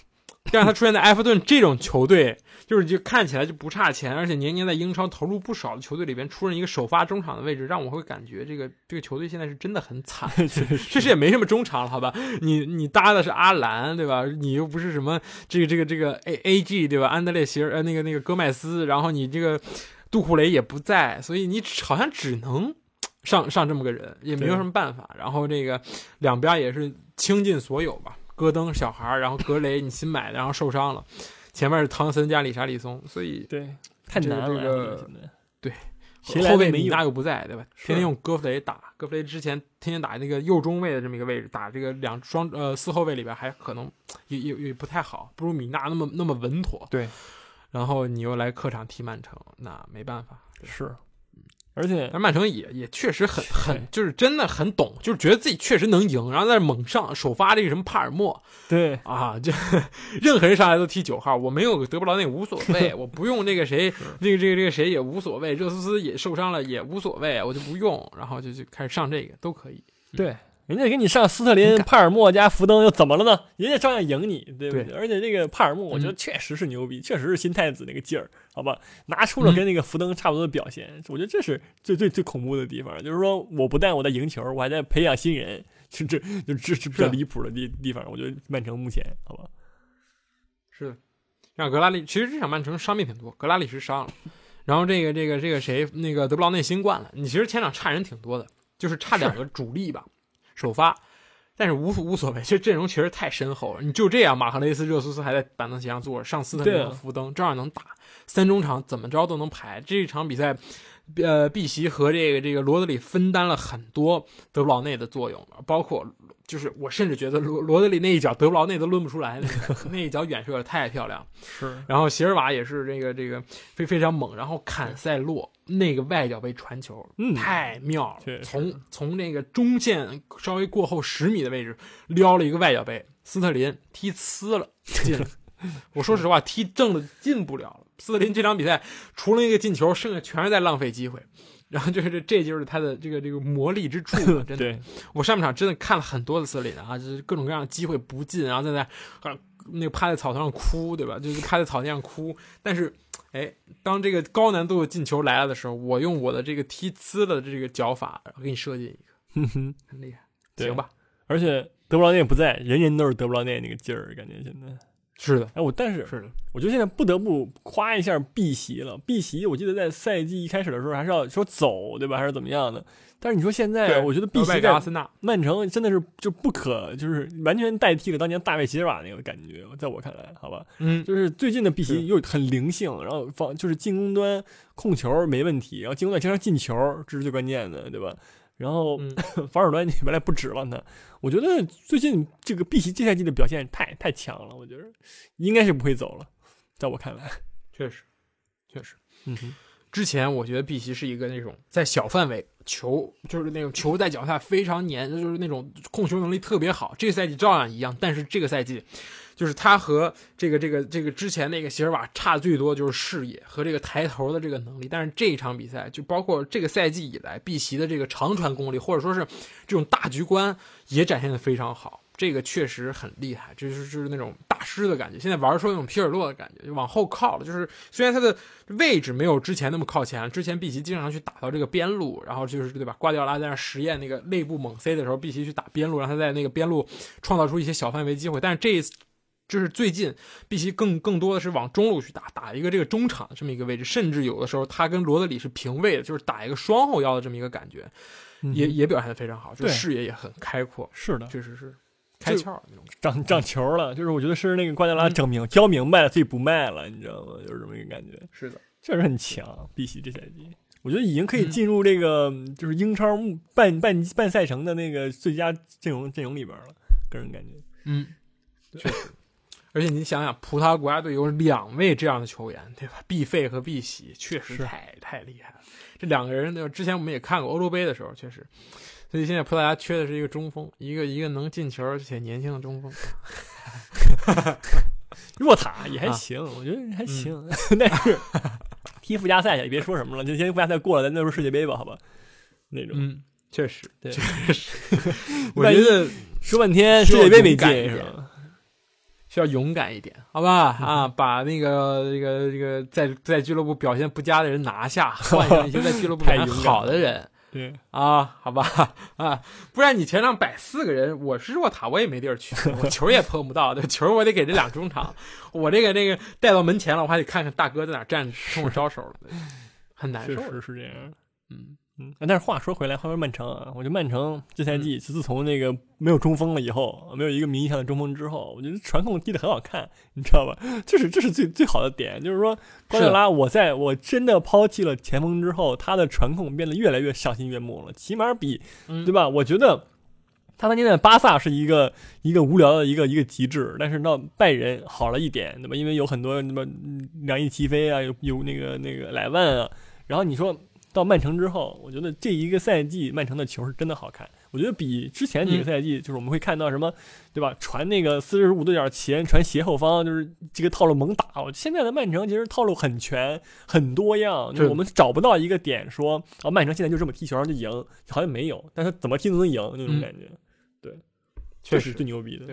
但是他出现在埃弗顿这种球队，就是就看起来就不差钱，而且年年在英超投入不少的球队里边出任一个首发中场的位置，让我会感觉这个这个球队现在是真的很惨。确实也没什么中场了，好吧？你你搭的是阿兰，对吧？你又不是什么这个这个这个 A A G，对吧？安德烈席尔呃那个那个戈麦斯，然后你这个杜库雷也不在，所以你好像只能上上这么个人，也没有什么办法。然后这个两边也是倾尽所有吧，戈登小孩儿，然后格雷你新买的，然后受伤了，前面是汤森加里沙里松，所以对太难了。这个对后卫米都没用纳又不在，对吧？天天用戈弗雷打，戈弗雷之前天天打那个右中卫的这么一个位置，打这个两双呃四后卫里边还可能也也也不太好，不如米纳那么那么稳妥。对，然后你又来客场踢曼城，那没办法。是，而且但曼城也也确实很很就是真的很懂，就是觉得自己确实能赢，然后在那猛上首发这个什么帕尔默对。啊，就 任何人上来都踢九号，我没有个德布劳内无所谓，我不用那个谁那个这个这个谁也无所谓，热苏斯也受伤了也无所谓，我就不用，然后就就开始上这个都可以。对，人家给你上斯特林、帕尔默加福登又怎么了呢？人家照样赢你，对不对而且这个帕尔默，我觉得嗯确实是牛逼，确实是新太子那个劲儿，好吧，拿出了跟那个福登差不多的表现。我觉得这是最最最恐怖的地方，就是说我不但我在赢球，我还在培养新人，这这就这是比较离谱的地地方。我觉得曼城目前，好吧，是的，让格拉利，其实这场曼城伤病挺多，格拉利什伤了，然后这个这个这个谁，那个德布劳内新冠了。你其实前场差人挺多的，就是差两个主力吧，首发，但是无无所谓，其实阵容确实太深厚了。你就这样，马赫雷斯、热苏斯还在板凳席上坐着，上斯特林和福登照样能打，三中场怎么着都能排。这一场比赛。呃，碧玺和这个这个罗德里分担了很多德布劳内的作用，包括就是我甚至觉得罗罗德里那一脚德布劳内都抡不出来，那个那一脚远射太漂亮。是然后席尔瓦也是这个这个非非常猛，然后坎塞洛那个外脚背传球，嗯太妙了，从从那个中线稍微过后十米的位置撩了一个外脚背，斯特林踢呲了进了。我说实话，踢正了进不了了。斯特林这场比赛除了那个进球，剩下全是在浪费机会。然后就是这，这就是他的这个这个魔力之处了，真的。我上半场真的看了很多的斯特林啊，就是各种各样的机会不进，然后在那啊那个趴在草头上哭，对吧？就是趴在草地上哭。但是，哎，当这个高难度的进球来了的时候，我用我的这个踢呲的这个脚法，然后给你设计一个，哼哼，很厉害，行吧？而且德布劳内不在，人人都是德布劳内那个劲儿，感觉现在。是的，哎，我但是是的，我觉得现在不得不夸一下碧玺了。碧玺，我记得在赛季一开始的时候还是要说走，对吧？还是怎么样的？但是你说现在，我觉得碧玺外给阿在森纳，曼城真的是就不可，就是完全代替了当年大卫席尔瓦那个感觉。在我看来，好吧，嗯，就是最近的碧是玺又很灵性，然后防就是进攻端控球没问题，然后进攻端经常进球，这是最关键的，对吧？然后、嗯 防守端你原来不指望他，我觉得最近这个碧玺这赛季的表现太太强了，我觉得应该是不会走了，在我看来，确实，确实。嗯哼，之前我觉得碧玺是一个那种在小范围球，就是那种球在脚下非常粘，就是那种控球能力特别好。这个赛季照样一样，但是这个赛季，就是他和这个这个这个之前那个席尔瓦差最多就是视野和这个抬头的这个能力。但是这一场比赛，就包括这个赛季以来，碧奇的这个长传功力，或者说是这种大局观，也展现的非常好。这个确实很厉害，就是就是那种大师的感觉。现在玩出那种皮尔洛的感觉，就往后靠了。就是虽然他的位置没有之前那么靠前，之前碧奇经常去打到这个边路，然后就是对吧？瓜迪奥拉在那实验那个内部猛塞的时候，碧奇去打边路，让他在那个边路创造出一些小范围机会。但是这一次。就是最近，碧玺更更多的是往中路去打，打一个这个中场的这么一个位置，甚至有的时候他跟罗德里是平位的，就是打一个双后腰的这么一个感觉，也也表现的非常好，就视野也很开阔，是的，确实是开窍那种。长长球了，就是我觉得是那个瓜迪奥拉嗯整明、教明白了，所以不卖了，你知道吗？就是这么一个感觉。是的，确实很强，碧玺这赛季，我觉得已经可以嗯进入这个、就是英超半半半赛程的那个最佳阵容阵容里边了，个人感觉。嗯，确实。而且你想想，葡萄牙国家队有两位这样的球员，对吧？毕费和毕喜，确实太太厉害了。这两个人，之前我们也看过欧洲杯的时候，确实。所以现在葡萄牙缺的是一个中锋，一个一个能进球而且年轻的中锋。若塔也还啊行，我觉得还行，嗯但是踢附加赛也别说什么了，就先附加赛过了，咱再说世界杯吧，好吧？那种、嗯，确实，对确实。我觉得说半天世界杯没进是吧？需要勇敢一点，好吧？啊，把那个这个这个在在俱乐部表现不佳的人拿下，换上一些在俱乐部表现好的人。对，啊，好吧，啊，不然你前场摆四个人，我是弱塔，我也没地儿去，我球也碰不到，对球我得给这俩中场，我这个这个带到门前了，我还得看看大哥在哪站着冲我招手了，很难受是这样。嗯，嗯，但是话说回来，话说曼城啊，我觉得曼城这赛季自自从那个没有中锋了以后，没有一个名义上的中锋之后，我觉得传控踢得很好看，你知道吧？这是这是最最好的点，就是说瓜迪奥拉，我在我真的抛弃了前锋之后，他的传控变得越来越赏心悦目了，起码比嗯对吧？我觉得。他当年在巴萨是一个一个无聊的一个一个极致，但是到拜仁好了一点，对吧？因为有很多什么嗯两翼齐飞啊，有有那个那个莱万啊，然后你说到曼城之后，我觉得这一个赛季曼城的球是真的好看。我觉得比之前几个赛季，就是我们会看到什么，对吧？传那个四十五度角前，传斜后方，就是这个套路猛打。我现在的曼城其实套路很全，很多样，就是我们找不到一个点说啊，曼城现在就这么踢球上就赢，好像没有，但是怎么踢都能赢那种感觉，这是确实最牛逼的。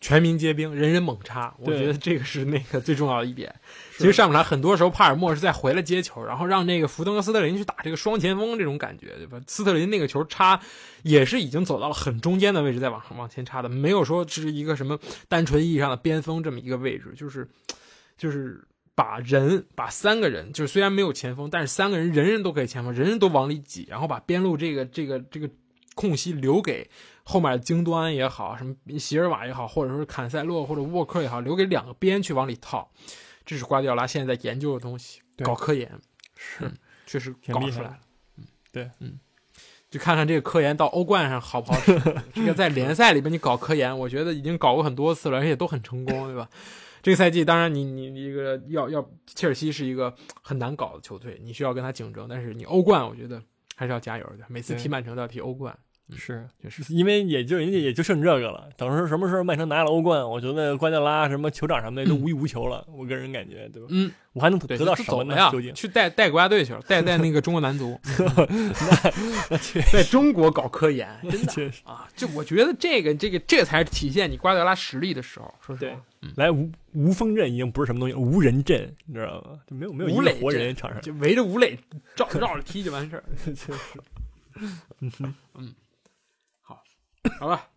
对全民皆兵，人人猛插，我觉得这个是那个最重要的一点。其实上半场很多时候帕尔默是在回来接球，然后让那个福登和斯特林去打这个双前锋这种感觉，对吧？斯特林那个球插也是已经走到了很中间的位置，再往往前插的，没有说是一个什么单纯意义上的边锋这么一个位置，就是就是把人把三个人，就是虽然没有前锋，但是三个人人人都可以前锋，人人都往里挤，然后把边路这个这个这个空隙留给后面的京端也好，什么席尔瓦也好，或者说是坎塞洛或者沃克也好，留给两个边去往里套。这是瓜迪奥拉现在在研究的东西，搞科研是嗯确实搞出来了。嗯，对，嗯，就看看这个科研到欧冠上好不好使。这个在联赛里边你搞科研，我觉得已经搞过很多次了，而且都很成功，对吧？这个赛季，当然你你你这个要要切尔西是一个很难搞的球队，你需要跟他竞争，但是你欧冠，我觉得还是要加油的。每次对踢曼城都要踢欧冠，是，确实。因为也就人家也就剩这个了。等时什么时候曼城拿了欧冠，我觉得瓜迪奥拉什么酋长什么的都无欲无求了。我个人感觉，对吧？嗯，我还能对，得到就什么呢？呀究竟？去带带国家队去了，带 带那个中国男足 在中国搞科研，真的确实，啊！就我觉得这个这个这才是体现你瓜迪奥拉实力的时候。说实对话，来无无锋阵已经不是什么东西，无人阵，你知道吗？就没有没有一个活阵人场上。就围着吴磊绕绕着踢就完事儿。确实，好吧，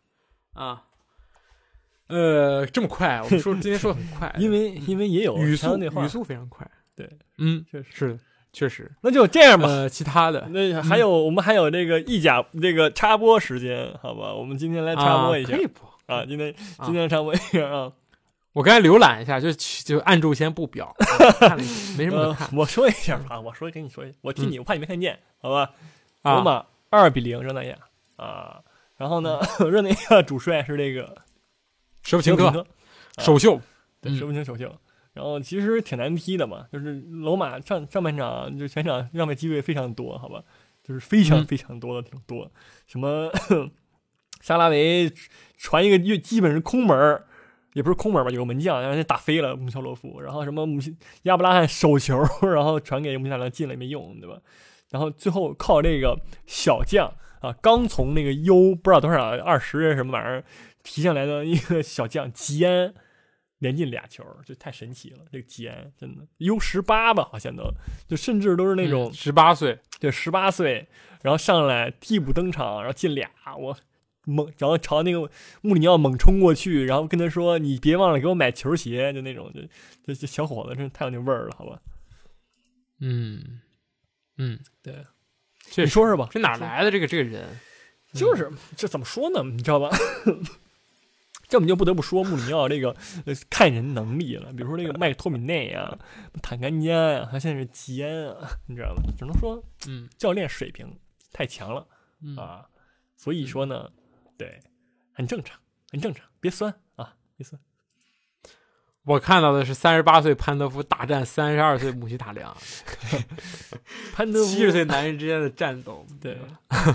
啊，呃，这么快，我们说今天说的很快，因为因为也有语速那话语，速非常快。对，嗯，确实。是，确实。那就这样吧。呃，其他的那还有我们还有这个意甲这个插播时间，好吧？我们今天来插播一下啊可以播。啊，今天啊今天插播一下啊。我刚才浏览一下，就就按住先不表，看了，没什么可呃看，我说一下吧，我说给你说一下，我替你，我怕你没看见，好吧？罗啊。马二比零热那亚啊，然后呢，热那亚主帅是这个舍甫琴科首秀，对，嗯舍甫琴首秀。然后其实挺难踢的嘛，就是罗马上上半场就全场让位机会非常多，好吧，就是非常嗯非常多的挺多，什么 沙拉维传一个就基本是空门儿也不是空门吧，有个门将让人家打飞了穆肖洛夫，然后什么亚布拉罕手球，然后传给穆夏良进了也没用，对吧？然后最后靠这个小将啊，刚从那个 U 不知道多少二十什么玩意儿提上来的一个小将吉安，连进俩球，就太神奇了！这个吉安真的 U 十八吧，好像都就甚至都是那种、十八岁，对十八岁，然后上来替补登场，然后进俩，我猛，然后朝那个穆里尼奥猛冲过去，然后跟他说：“你别忘了给我买球鞋。”就那种，就就这小伙子真是太有那味儿了，好吧？嗯嗯，对，你说说吧，这哪来的这个这个人？就是这怎么说呢？你知道吧？这我们就不得不说穆里尼奥这个呃看人能力了。比如说这个麦克托米内啊、坦甘加呀，他现在是吉安啊，你知道吧？只能说嗯教练水平太强了嗯啊。所以说呢，对，很正常，很正常，别酸啊，别酸。我看到的是三十八岁潘德夫大战三十二岁姆希塔良，潘德夫七十岁男人之间的战斗。对吧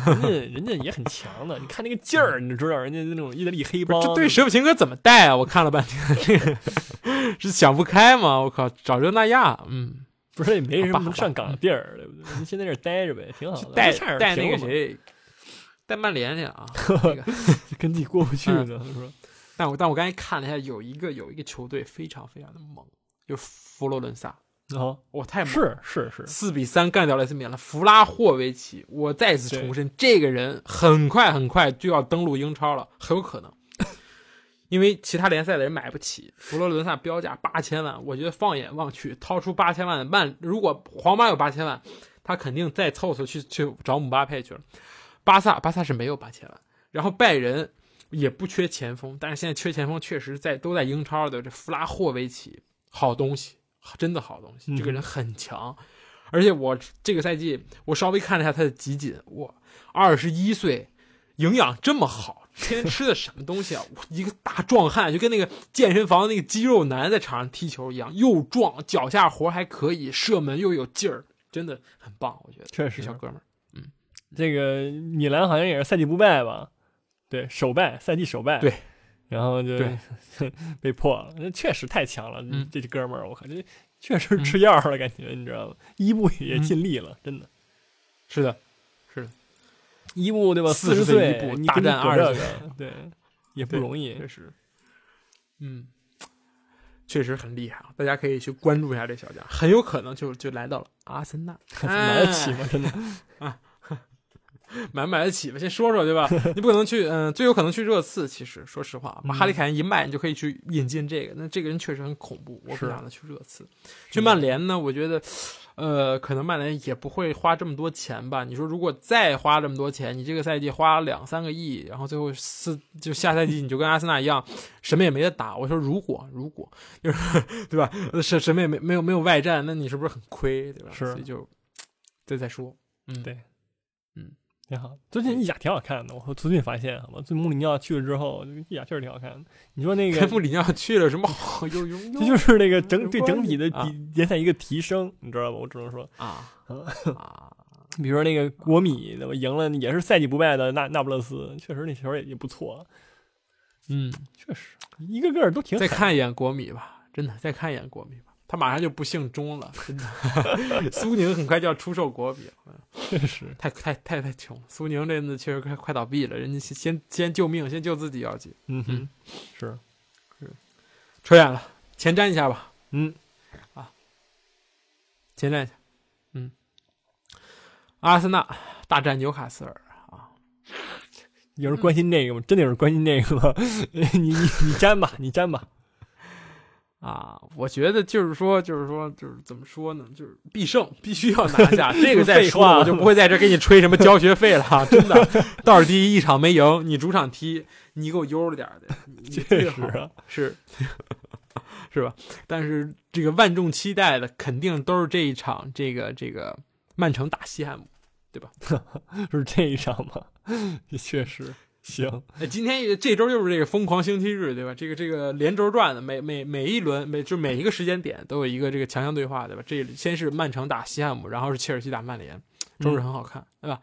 人家人家也很强的，你看那个劲儿，你就知道人家那种意大利黑帮，这对舍甫琴科怎么带啊？我看了半天，这 个是想不开吗？我靠，找热那亚，嗯，不是也没什么能上岗的地儿，对不对？人先在这待着呗，挺好的。带带那个谁，带曼联去啊。跟自己过不去嗯呢，是吧？但我但我刚才看了一下，有一个有一个球队非常非常的猛，就是佛罗伦萨，啊，我太猛了。是是是，四比三干掉莱斯米兰，弗拉霍维奇。我再次重申，这个人很快很快就要登陆英超了，很有可能。因为其他联赛的人买不起，佛罗伦萨标价八千万，我觉得放眼望去，掏出八千万的曼，如果皇马有八千万，他肯定再凑凑去去找姆巴佩去了。巴萨，巴萨是没有八千万，然后拜仁也不缺前锋，但是现在缺前锋确实在都在英超的这弗拉霍维奇，好东西，真的好东西，这个人很强，而且我这个赛季我稍微看了一下他的集锦，哇，二十一岁，营养这么好。天天吃的什么东西啊？一个大壮汉，就跟那个健身房那个肌肉男在场上踢球一样，又壮，脚下活还可以，射门又有劲儿，真的很棒。我觉得确实，小哥们儿，嗯，这个米兰好像也是赛季不败吧？对，首败，赛季首败。对，然后就被破了。那确实太强了，这这哥们儿，我靠，这确实吃药了，感觉你知道吗？伊布也尽力了，真的是的。是的伊布对吧？四十岁大战二个，对，也不容易，确实，嗯，确实很厉害啊！大家可以去关注一下这小将，很有可能就就来到了阿森纳，买得起吗？真的啊。买不买得起吧？先说说对吧？你不可能去，嗯，最有可能去热刺。其实说实话，把哈利凯恩一卖，你就可以去引进这个。那这个人确实很恐怖，我不想他去热刺。去曼联呢？我觉得，呃，可能曼联也不会花这么多钱吧。你说如果再花这么多钱，你这个赛季花两三个亿，然后最后四就下赛季你就跟阿森纳一样，什么也没得打。我说如果如果就是 对吧？什什么也没没有没有外战，那你是不是很亏？对吧？是，所以就这再说。嗯，对，嗯。挺好，最近意甲挺好看的。我最近发现，好吗？最穆里尼奥去了之后，意甲确实挺好看的。你说那个穆里尼奥去了什么好？有有，这就是那个整对整体的联赛一个提升，你知道吧？我只能说啊啊，比如说那个国米，对吧？赢了也是赛季不败的那那不勒斯，确实那球也也不错。嗯，确实一个个都挺。再看一眼国米吧，真的，再看一眼国米。他马上就不姓钟了，真的。苏宁很快就要出售国米，确实太太太太穷。苏宁这次确实快快倒闭了，人家先先救命，先救自己要紧。嗯哼，是是，扯远了，前瞻一下吧。嗯，啊，前瞻一下。嗯，阿森纳大战纽卡斯尔啊，有人关心这个吗？真的有人关心这个吗？你你你粘吧，你粘吧。啊，我觉得就是说，就是说，就是怎么说呢？就是必胜，必须要拿下这个。再说，我就不会在这给你吹什么交学费了。真的，倒数第一一场没赢，你主场踢，你给我悠着点的，确实是是吧？但是这个万众期待的，肯定都是这一场，这个这个曼城打西汉姆，对吧？是这一场吗？确实。行，哎，今天这周就是这个疯狂星期日，对吧？这个这个连轴转的，每每每一轮每就每一个时间点都有一个这个强强对话，对吧？这先是曼城打西汉姆，然后是切尔西打曼联，周日很好看，对吧？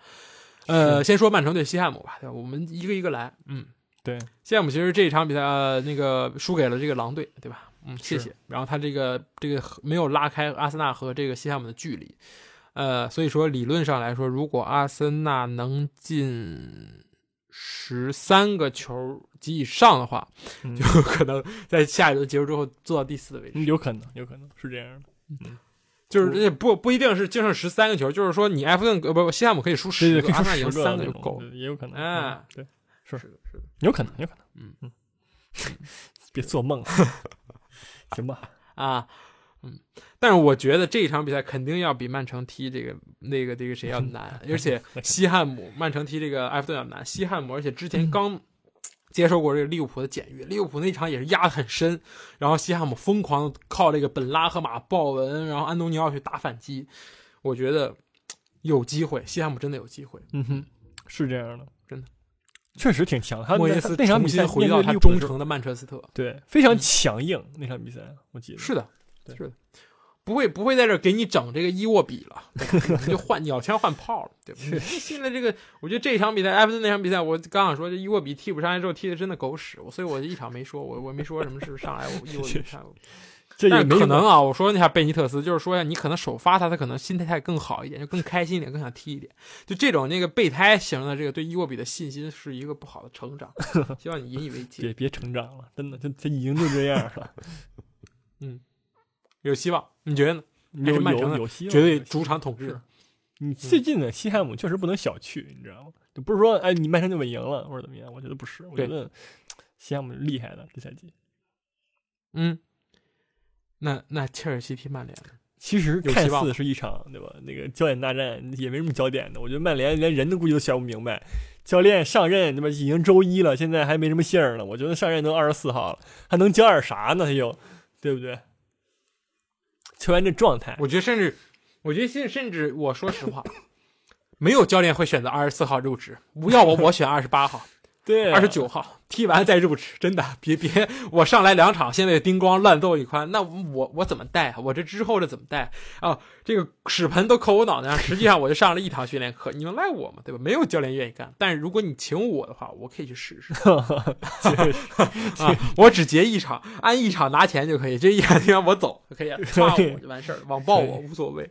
呃，先说曼城对西汉姆吧，对吧？我们一个一个来，嗯，对，西汉姆其实这一场比赛呃那个输给了这个狼队，对吧？嗯，谢谢。然后他这个这个没有拉开阿森纳和这个西汉姆的距离，呃，所以说理论上来说，如果阿森纳能进。十三个球及以上的话，就可能在下一轮结束之后做到第四的位置。有可能，有可能是这样的。嗯，就是不不一定是净剩十三个球，就是说你埃弗顿呃不西汉姆可以输十个，阿森纳赢三个就够了，也有可能。哎，对，是是的，是的，有可能，有可能。嗯嗯，别做梦了，行吧？啊。嗯，但是我觉得这一场比赛肯定要比曼城踢这个那个这个谁要难，而且西汉姆曼城踢这个埃弗顿要难。西汉姆而且之前刚接受过这个利物浦的检阅，利物浦那场也是压得很深，然后西汉姆疯狂靠这个本拉和马鲍文，然后安东尼奥去打反击，我觉得有机会，西汉姆真的有机会。嗯哼，是这样的，真的确实挺强。莫耶斯那场比赛回到他忠诚的曼彻斯特，对，非常强硬那场比赛，我记得是的。是的，不会不会在这给你整这个伊沃比了，就换鸟枪换炮了，对不对？现在这个，我觉得这场比赛埃弗顿那场比赛，我刚想说这伊沃比替补上来之后踢的真的狗屎，所以我就一场没说，我我没说什么是上来我伊沃比看，但可能啊，我说那下贝尼特斯，就是说呀，你可能首发他，他可能心态更好一点，就更开心一点，更想踢一点，就这种那个备胎型的这个对伊沃比的信心是一个不好的成长，希望你引以为戒，别别成长了，真的，他他已经就这样了，嗯。有希望，你觉得呢？有有有希望，绝对主场统治。你最近的西汉姆确实不能小觑，你知道吗？就不是说哎，你曼城就稳赢了或者怎么样？我觉得不是，我觉得西汉姆厉害的这赛季。嗯，那那切尔西踢曼联，其实看似是一场对吧？那个焦点大战也没什么焦点的。我觉得曼联连人都估计都想不明白，教练上任对吧？已经周一了，现在还没什么信儿呢。我觉得上任都二十四号了，还能教点啥呢？他又对不对？球员的状态，我觉得甚至，我觉得甚甚至我说实话，没有教练会选择二十四号入职，要我我选二十八号。对二十九号踢完再入职，真的 别别我上来两场，现在叮咣乱揍一番，那我我怎么带啊？我这之后这怎么带啊？这个屎盆都扣我脑袋上，实际上我就上了一堂训练课，你能赖我吗？对吧？没有教练愿意干，但是如果你请我的话，我可以去试试 啊！我只结一场，按一场拿钱就可以，这一场踢完我走就可以了，骂我就完事儿，网暴我无所谓。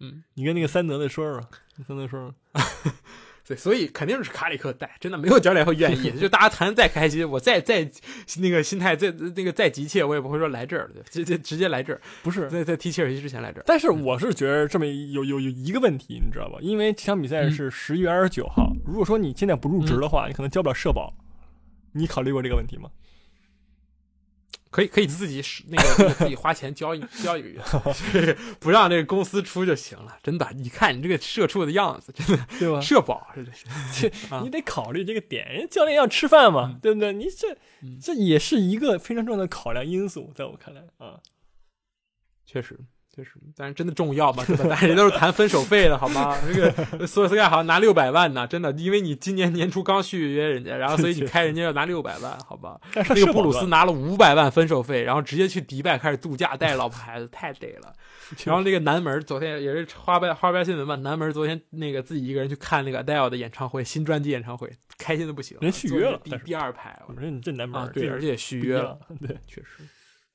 嗯，你跟那个三德的说说，三德说说，对，所以肯定是卡里克带，真的没有教练会愿意。就大家谈再开心，我再再那个心态再那个再急切，我也不会说来这儿，对，直接直接来这儿，不是。在在踢切尔西之前来这儿。但是我是觉得这么有有有一个问题，你知道吧？因为这场比赛嗯是十一月二十九号，如果说你现在不入职的话，你可能交不了社保。你考虑过这个问题吗？可以可以自己使那个那个自己花钱交一交一个月，就是不让这个公司出就行了。真的，你看你这个社畜的样子，真的对吧？社保是。这你得考虑这个点，人家教练要吃饭嘛，对不对？你这嗯这也是一个非常重要的考量因素，在我看来啊。确实，确实，但是真的重要吗？对吧？大家人都是谈分手费的，好吗？这个索尔斯盖好像拿六百万呢，真的，因为你今年年初刚续约人家，然后所以你开人家要拿六百万，好吧？但是那个布鲁斯拿了五百万分手费，然后直接去迪拜开始度假，带老婆孩子，太得了。然后那个南门昨天也是花边花边新闻嘛，南门昨天那个自己一个人去看那个 Adele 的演唱会，新专辑演唱会，开心的不行，人续约了坐第第二排我说你这南门，啊，对，而且也续约了，对，确实。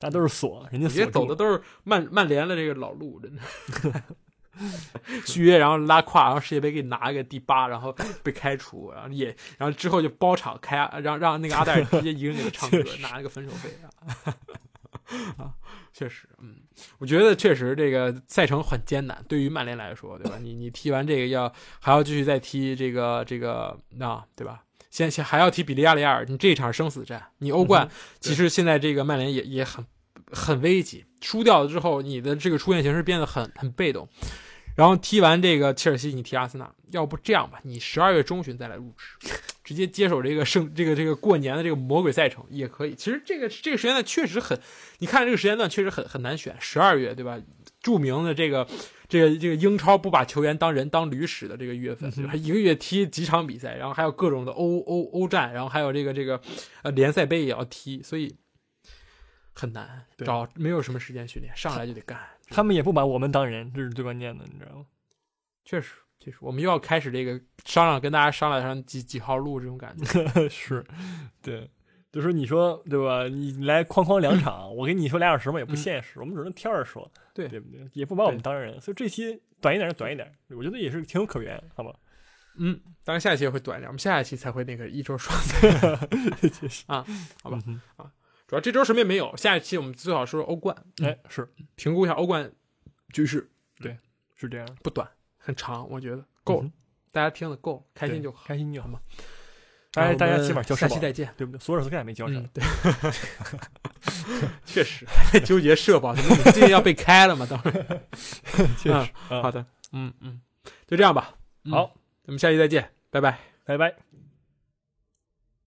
大家都是锁，人家走的都是曼曼联的这个老路，真的。续约，然后拉胯，然后世界杯给你拿一个第八，然后被开除，然后也，然后之后就包场开，让让那个阿黛尔直接一个人给他唱歌，拿了个分手费啊。啊，确实，嗯，我觉得确实这个赛程很艰难，对于曼联来说，对吧？你你踢完这个要还要继续再踢这个这个那、对吧？先先还要踢比利亚雷亚尔，你这一场生死战，你欧冠、嗯其实现在这个曼联也也很很危急，输掉了之后，你的这个出线形势变得很很被动。然后踢完这个切尔西，你踢阿森纳，要不这样吧，你十二月中旬再来入职，直接接手这个圣这个这个过年的这个魔鬼赛程也可以。其实这个这个时间段确实很，你看这个时间段确实很很难选，十二月对吧？著名的这个这个这个英超不把球员当人当驴使的这个月份，对吧？一个月踢几场比赛，然后还有各种的欧欧欧战，然后还有这个这个呃联赛杯也要踢，所以很难找，没有什么时间训练，上来就得干。他们也不把我们当人，这是最关键的，你知道吗？确实，确实，我们又要开始这个商量，跟大家商量上几几号路这种感觉。是，对，就是你说对吧？你来哐哐两场，我跟你说俩小时嘛，也不现实，我们只能挑着说，对对不对？也不把我们当人，所以这期短一点就短一点，我觉得也是情有可原，好吧？嗯，当然下一期也会短一点，我们下一期才会那个一周双 确实啊，好吧嗯主要这周什么也没有，下一期我们最好说说欧冠，哼哎，是评估一下欧冠局势，对是这样，不短，很长，我觉得够了，嗯大家听了够了，开心就好。开心就好嘛。大家大家起码交下期再见。对不对？索尔斯克也没交上嗯，，对，确实还在纠结社保，你最近要被开了嘛？当然，确实。嗯好的，嗯嗯，就这样吧。嗯好，咱们下期再见，拜拜。拜拜。